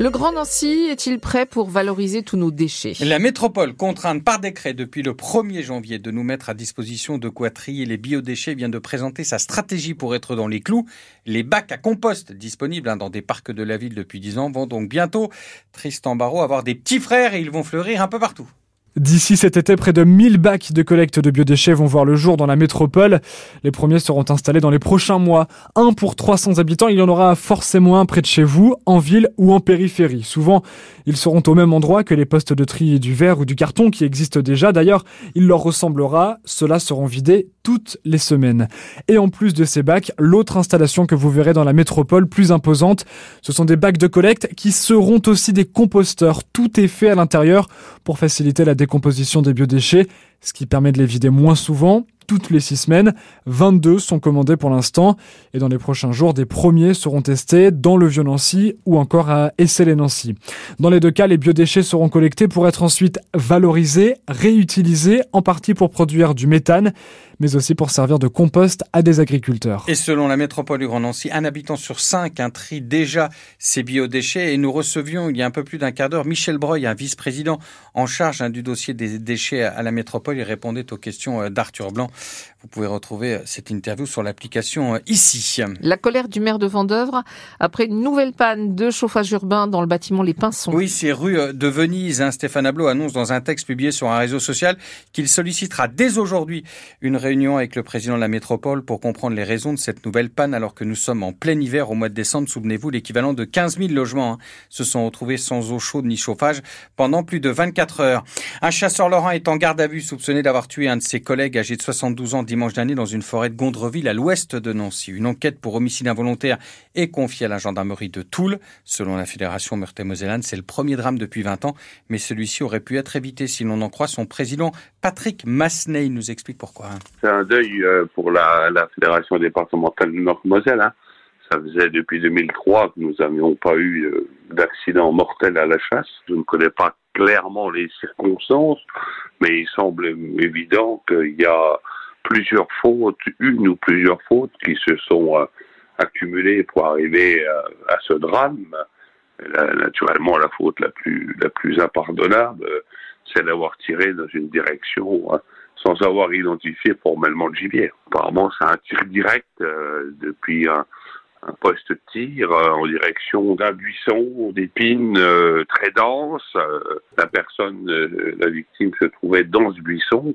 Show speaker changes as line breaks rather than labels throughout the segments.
Le Grand Nancy est-il prêt pour valoriser tous nos déchets?
La métropole, contrainte par décret depuis le 1er janvier de nous mettre à disposition de quoi trier les biodéchets, vient de présenter sa stratégie pour être dans les clous. Les bacs à compost disponibles hein, dans des parcs de la ville depuis 10 ans vont donc bientôt, Tristan Barrault, avoir des petits frères et ils vont fleurir un peu partout.
D'ici cet été, près de 1000 bacs de collecte de biodéchets vont voir le jour dans la métropole. Les premiers seront installés dans les prochains mois. Un pour 300 habitants, il y en aura forcément un près de chez vous, en ville ou en périphérie. Souvent, ils seront au même endroit que les postes de tri du verre ou du carton qui existent déjà. D'ailleurs, il leur ressemblera. Ceux-là seront vidés toutes les semaines. Et en plus de ces bacs, l'autre installation que vous verrez dans la métropole plus imposante, ce sont des bacs de collecte qui seront aussi des composteurs. Tout est fait à l'intérieur pour faciliter la décomposition des biodéchets, ce qui permet de les vider moins souvent toutes les six semaines. 22 sont commandés pour l'instant et dans les prochains jours, des premiers seront testés dans le Vieux-Nancy ou encore à Essel-et-Nancy. Dans les deux cas, les biodéchets seront collectés pour être ensuite valorisés, réutilisés, en partie pour produire du méthane, mais aussi pour servir de compost à des agriculteurs.
Et selon la métropole du Grand Nancy, un habitant sur cinq un trie déjà ces biodéchets et nous recevions il y a un peu plus d'un quart d'heure Michel Breuil, un vice-président en charge hein, du dossier des déchets à la métropole. Il répondait aux questions euh, d'Arthur Blanc. Vous pouvez retrouver euh, cette interview sur l'application euh, ici.
La colère du maire de Vendœuvre après une nouvelle panne de chauffage urbain dans le bâtiment Les Pinsons.
Oui, c'est rue de Venise. Hein. Stéphane Ablot annonce dans un texte publié sur un réseau social qu'il sollicitera dès aujourd'hui une réunion avec le président de la métropole pour comprendre les raisons de cette nouvelle panne alors que nous sommes en plein hiver au mois de décembre. Souvenez-vous, l'équivalent de 15 000 logements hein, se sont retrouvés sans eau chaude ni chauffage pendant plus de 24 heures. Un chasseur lorrain est en garde à vue soupçonné d'avoir tué un de ses collègues âgé de 72 ans dimanche dernier dans une forêt de Gondreville à l'ouest de Nancy. Une enquête pour homicide involontaire est confiée à la gendarmerie de Toul. Selon la fédération Meurthe-et-Mosellane, c'est le premier drame depuis 20 ans, mais celui-ci aurait pu être évité si l'on en croit son président Patrick Masney. Il nous explique pourquoi.
C'est un deuil euh, pour la, fédération départementale de Meurthe-et-Moselle. Hein. Ça faisait depuis 2003 que nous n'avions pas eu euh, d'accident mortel à la chasse. Je ne connais pas clairement les circonstances, mais il semble évident qu'il y a plusieurs fautes, une ou plusieurs fautes qui se sont euh, accumulées pour arriver à ce drame. naturellement, la faute la plus impardonnable, c'est d'avoir tiré dans une direction euh, sans avoir identifié formellement le gibier. Apparemment, c'est un tir direct depuis un, poste de tir en direction d'un buisson d'épines très dense. la personne, la victime, se trouvait dans ce buisson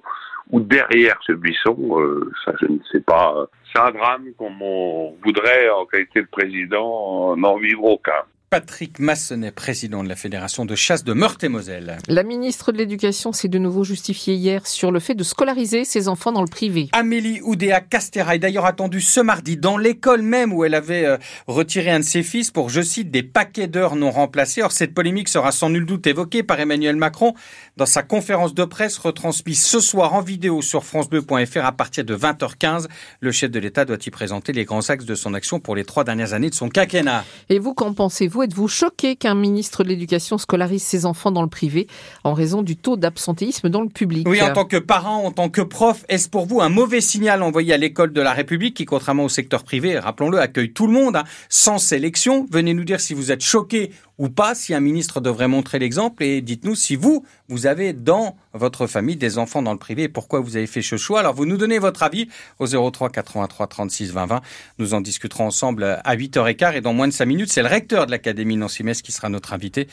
ou derrière ce buisson, euh, ça je ne sais pas. C'est un drame comme on voudrait en qualité de président n'en vivre aucun.
Patrick Massenet, président de la Fédération de chasse de Meurthe-et-Moselle.
La ministre de l'Éducation s'est de nouveau justifiée hier sur le fait de scolariser ses enfants dans le privé.
Amélie Oudéa Castera est d'ailleurs attendue ce mardi dans l'école même où elle avait euh, retiré un de ses fils pour, je cite, des paquets d'heures non remplacés. Or, cette polémique sera sans nul doute évoquée par Emmanuel Macron dans sa conférence de presse retransmise ce soir en vidéo sur francebleu.fr à partir de 20h15. Le chef de l'État doit y présenter les grands axes de son action pour les trois dernières années de son quinquennat.
Et vous, qu'en pensez-vous êtes-vous choqué qu'un ministre de l'Éducation scolarise ses enfants dans le privé en raison du taux d'absentéisme dans le public
Oui, en tant que parent, en tant que prof, est-ce pour vous un mauvais signal envoyé à l'école de la République qui, contrairement au secteur privé, rappelons-le, accueille tout le monde, hein, sans sélection? Venez nous dire si vous êtes choqué ou pas, si un ministre devrait montrer l'exemple et dites-nous si vous, vous avez dans votre famille des enfants dans le privé et pourquoi vous avez fait ce choix. Alors vous nous donnez votre avis au 03 83 36 20 20. Nous en discuterons ensemble à 8h15 et dans moins de 5 minutes, c'est le recteur de l'Académie Nancy-Metz qui sera notre invité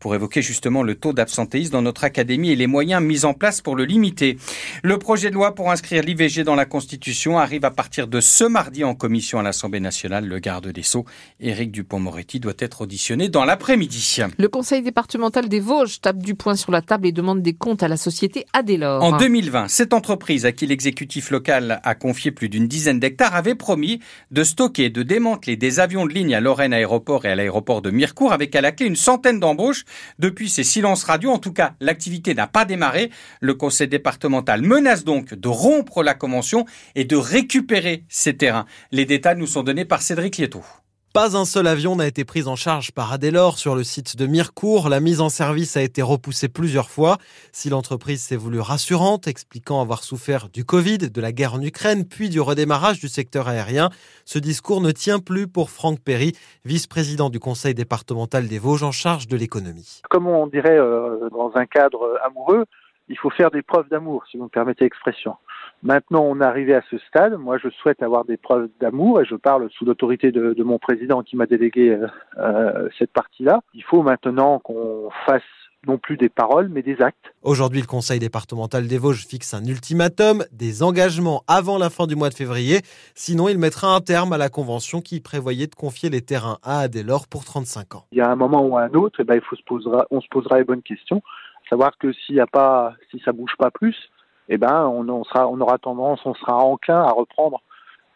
pour évoquer justement le taux d'absentéisme dans notre académie et les moyens mis en place pour le limiter. Le projet de loi pour inscrire l'IVG dans la Constitution arrive à partir de ce mardi en commission à l'Assemblée nationale. Le garde des Sceaux, Éric Dupont-Moretti, doit être auditionné dans l'après-midi.
Le conseil départemental des Vosges tape du poing sur la table et demande des comptes à la société Adelor.
En 2020, cette entreprise à qui l'exécutif local a confié plus d'une dizaine d'hectares avait promis de stocker, de démanteler des avions de ligne à Lorraine Aéroport et à l'aéroport de Mirecourt avec à la clé une centaine d'embauches. Depuis ces silences radio, en tout cas, l'activité n'a pas démarré. Le conseil départemental menace donc de rompre la convention et de récupérer ces terrains. Les détails nous sont donnés par Cédric Lieto.
Pas un seul avion n'a été pris en charge par Adelor sur le site de Mirecourt. La mise en service a été repoussée plusieurs fois. Si l'entreprise s'est voulue rassurante, expliquant avoir souffert du Covid, de la guerre en Ukraine, puis du redémarrage du secteur aérien, ce discours ne tient plus pour Franck Perry, vice-président du conseil départemental des Vosges en charge de l'économie.
Comme on dirait euh, dans un cadre amoureux, il faut faire des preuves d'amour, si vous me permettez l'expression. Maintenant, on est arrivé à ce stade. Moi, je souhaite avoir des preuves d'amour et je parle sous l'autorité de, de, mon président qui m'a délégué euh, euh, cette partie-là. Il faut maintenant qu'on fasse non plus des paroles, mais des actes.
Aujourd'hui, le Conseil départemental des Vosges fixe un ultimatum, des engagements avant la fin du mois de février. Sinon, il mettra un terme à la convention qui prévoyait de confier les terrains à Adelor pour 35 ans.
Il y a un moment ou un autre, eh ben, il faut se posera, on se posera les bonnes questions. Savoir que s'il y a pas, si ça bouge pas plus, eh ben, on, on, sera, on aura tendance, on sera enclin à reprendre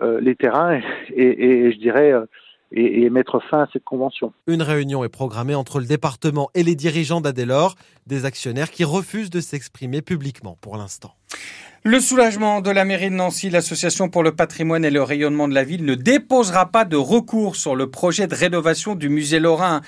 euh, les terrains et, et, et je dirais euh, et, et, mettre fin à cette convention.
Une réunion est programmée entre le département et les dirigeants d'Adelor, des actionnaires qui refusent de s'exprimer publiquement pour l'instant.
Le soulagement de la mairie de Nancy, l'association pour le patrimoine et le rayonnement de la ville ne déposera pas de recours sur le projet de rénovation du musée Lorrain.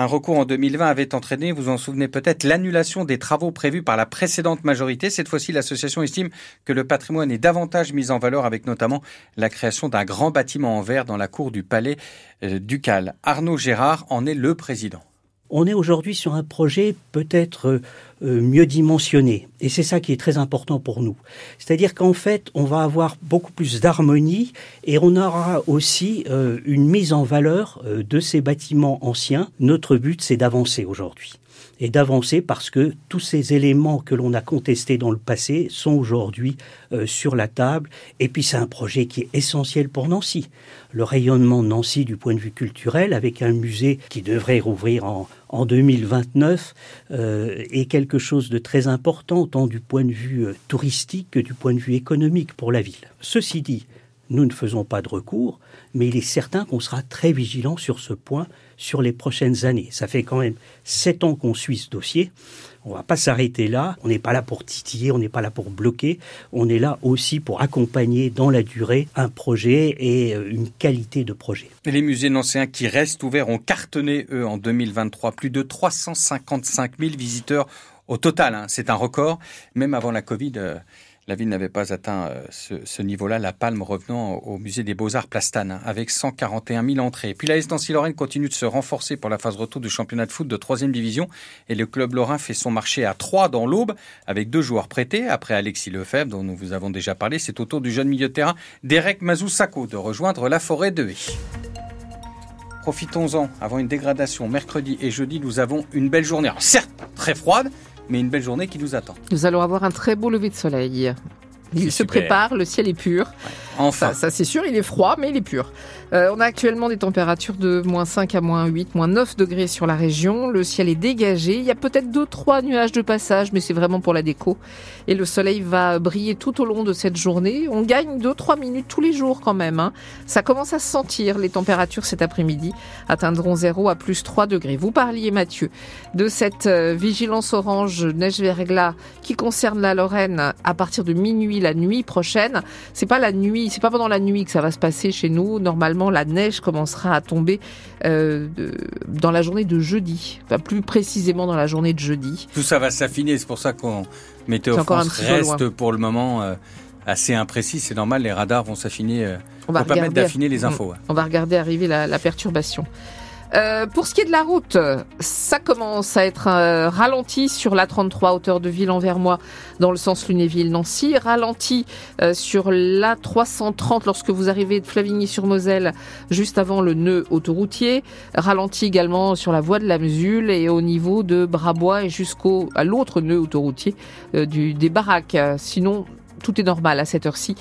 Un recours en 2020 avait entraîné, vous en souvenez peut-être, l'annulation des travaux prévus par la précédente majorité. Cette fois-ci, l'association estime que le patrimoine est davantage mis en valeur avec notamment la création d'un grand bâtiment en verre dans la cour du palais ducal. Arnaud Gérard en est le président
on est aujourd'hui sur un projet peut-être euh, mieux dimensionné. Et c'est ça qui est très important pour nous. C'est-à-dire qu'en fait, on va avoir beaucoup plus d'harmonie et on aura aussi euh, une mise en valeur euh, de ces bâtiments anciens. Notre but, c'est d'avancer aujourd'hui et d'avancer parce que tous ces éléments que l'on a contestés dans le passé sont aujourd'hui euh, sur la table. Et puis c'est un projet qui est essentiel pour Nancy. Le rayonnement de Nancy du point de vue culturel, avec un musée qui devrait rouvrir en, en 2029, euh, est quelque chose de très important, tant du point de vue euh, touristique que du point de vue économique pour la ville. Ceci dit, nous ne faisons pas de recours, mais il est certain qu'on sera très vigilant sur ce point sur les prochaines années. Ça fait quand même sept ans qu'on suit ce dossier. On va pas s'arrêter là. On n'est pas là pour titiller, on n'est pas là pour bloquer. On est là aussi pour accompagner dans la durée un projet et euh, une qualité de projet.
Les musées nancéens qui restent ouverts ont cartonné, eux, en 2023. Plus de 355 000 visiteurs au total. Hein. C'est un record. Même avant la Covid, euh, la ville n'avait pas atteint euh, ce, niveau-là, la palme revenant au musée des Beaux-Arts Plastane, hein, avec 141 000 entrées. Puis la S Nancy-Lorraine continue de se renforcer pour la phase retour du championnat de foot de 3 division, et le club lorrain fait son marché à 3 dans l'aube, avec deux joueurs prêtés. Après Alexis Lefebvre, dont nous vous avons déjà parlé, c'est au tour du jeune milieu de terrain, Derek Mazoussako, de rejoindre la forêt de Haye. Profitons-en, avant une dégradation, mercredi et jeudi, nous avons une belle journée. Certes, très froide, mais une belle journée qui nous attend.
Nous allons avoir un très beau lever de soleil. Il se
super.
prépare, le ciel est pur.
Ouais.
Ça, c'est sûr, il est froid, mais il est pur. Euh, on a actuellement des températures de moins 5 à moins 8, moins 9 degrés sur la région. Le ciel est dégagé. Il y a peut-être deux, trois nuages de passage, mais c'est vraiment pour la déco. Et le soleil va briller tout au long de cette journée. On gagne 2-3 minutes tous les jours quand même. Hein. Ça commence à se sentir. Les températures cet après-midi atteindront 0 à plus 3 degrés. Vous parliez, Mathieu, de cette euh, vigilance orange neige-verglas qui concerne la Lorraine à partir de minuit la nuit prochaine. C'est pas la nuit, c'est pas pendant la nuit que ça va se passer chez nous. Normalement, la neige commencera à tomber euh, dans la journée de jeudi, enfin, plus précisément dans la journée de jeudi.
Tout ça va s'affiner, c'est pour ça qu'on Météo France reste pour le moment euh, assez imprécis. C'est normal, les radars vont s'affiner, euh,
on va
vont permettre d'affiner les infos.
On, ouais. on va regarder arriver la, la perturbation. Euh, pour ce qui est de la route, ça commence à être euh, ralenti sur la 33 hauteur de ville envers moi dans le sens Lunéville-Nancy, ralenti euh, sur la 330 lorsque vous arrivez de Flavigny-sur-Moselle juste avant le nœud autoroutier, ralenti également sur la voie de la Mesule et au niveau de Brabois et jusqu'au l'autre nœud autoroutier des baraques. Sinon tout est normal à cette heure-ci.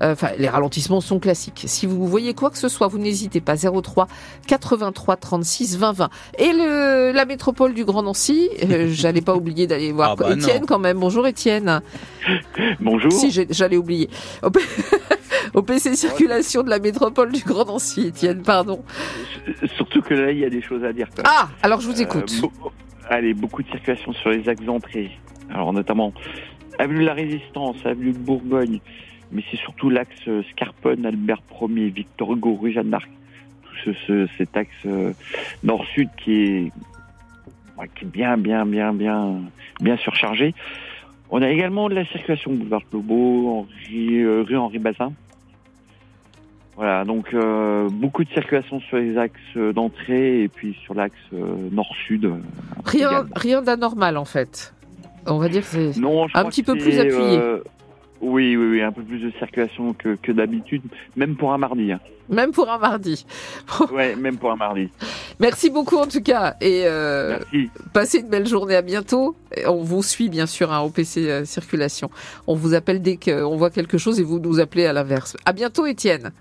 Enfin, les ralentissements sont classiques. Si vous voyez quoi que ce soit, vous n'hésitez pas. 03 83 36 20 20. Et le, la métropole du Grand Nancy, euh, j'allais pas oublier d'aller voir
ah bah
Étienne
non.
quand même. Bonjour Étienne.
Bonjour.
Si j'allais oublier. Au PC circulation de la métropole du Grand Nancy, Étienne, pardon.
Surtout que là, il y a des choses à dire. Quoi.
Ah, alors je vous écoute.
Euh, be allez, beaucoup de circulation sur les axes d'entrée. Alors notamment avenue de la Résistance, avenue de Bourgogne, mais c'est surtout l'axe Scarpone, Albert Ier, Victor Hugo, rue Jeanne d'Arc. Tout tout ce, cet axe euh, nord-sud qui est, qui est bien, bien, bien, bien, bien surchargé. On a également de la circulation boulevard Clobo, euh, rue Henri Bazin. Voilà, donc euh, beaucoup de circulation sur les axes d'entrée et puis sur l'axe nord-sud.
Rien, rien d'anormal en fait. On va dire que c'est un petit peu plus appuyé.
Oui, oui, oui, un peu plus de circulation que, que d'habitude, même pour un mardi. Hein.
Même pour un mardi.
ouais, même pour un mardi.
Merci beaucoup en tout cas et euh, passez une belle journée. À bientôt. On vous suit bien sûr hein, au PC euh, Circulation. On vous appelle dès qu'on voit quelque chose et vous nous appelez à l'inverse. À bientôt, Étienne.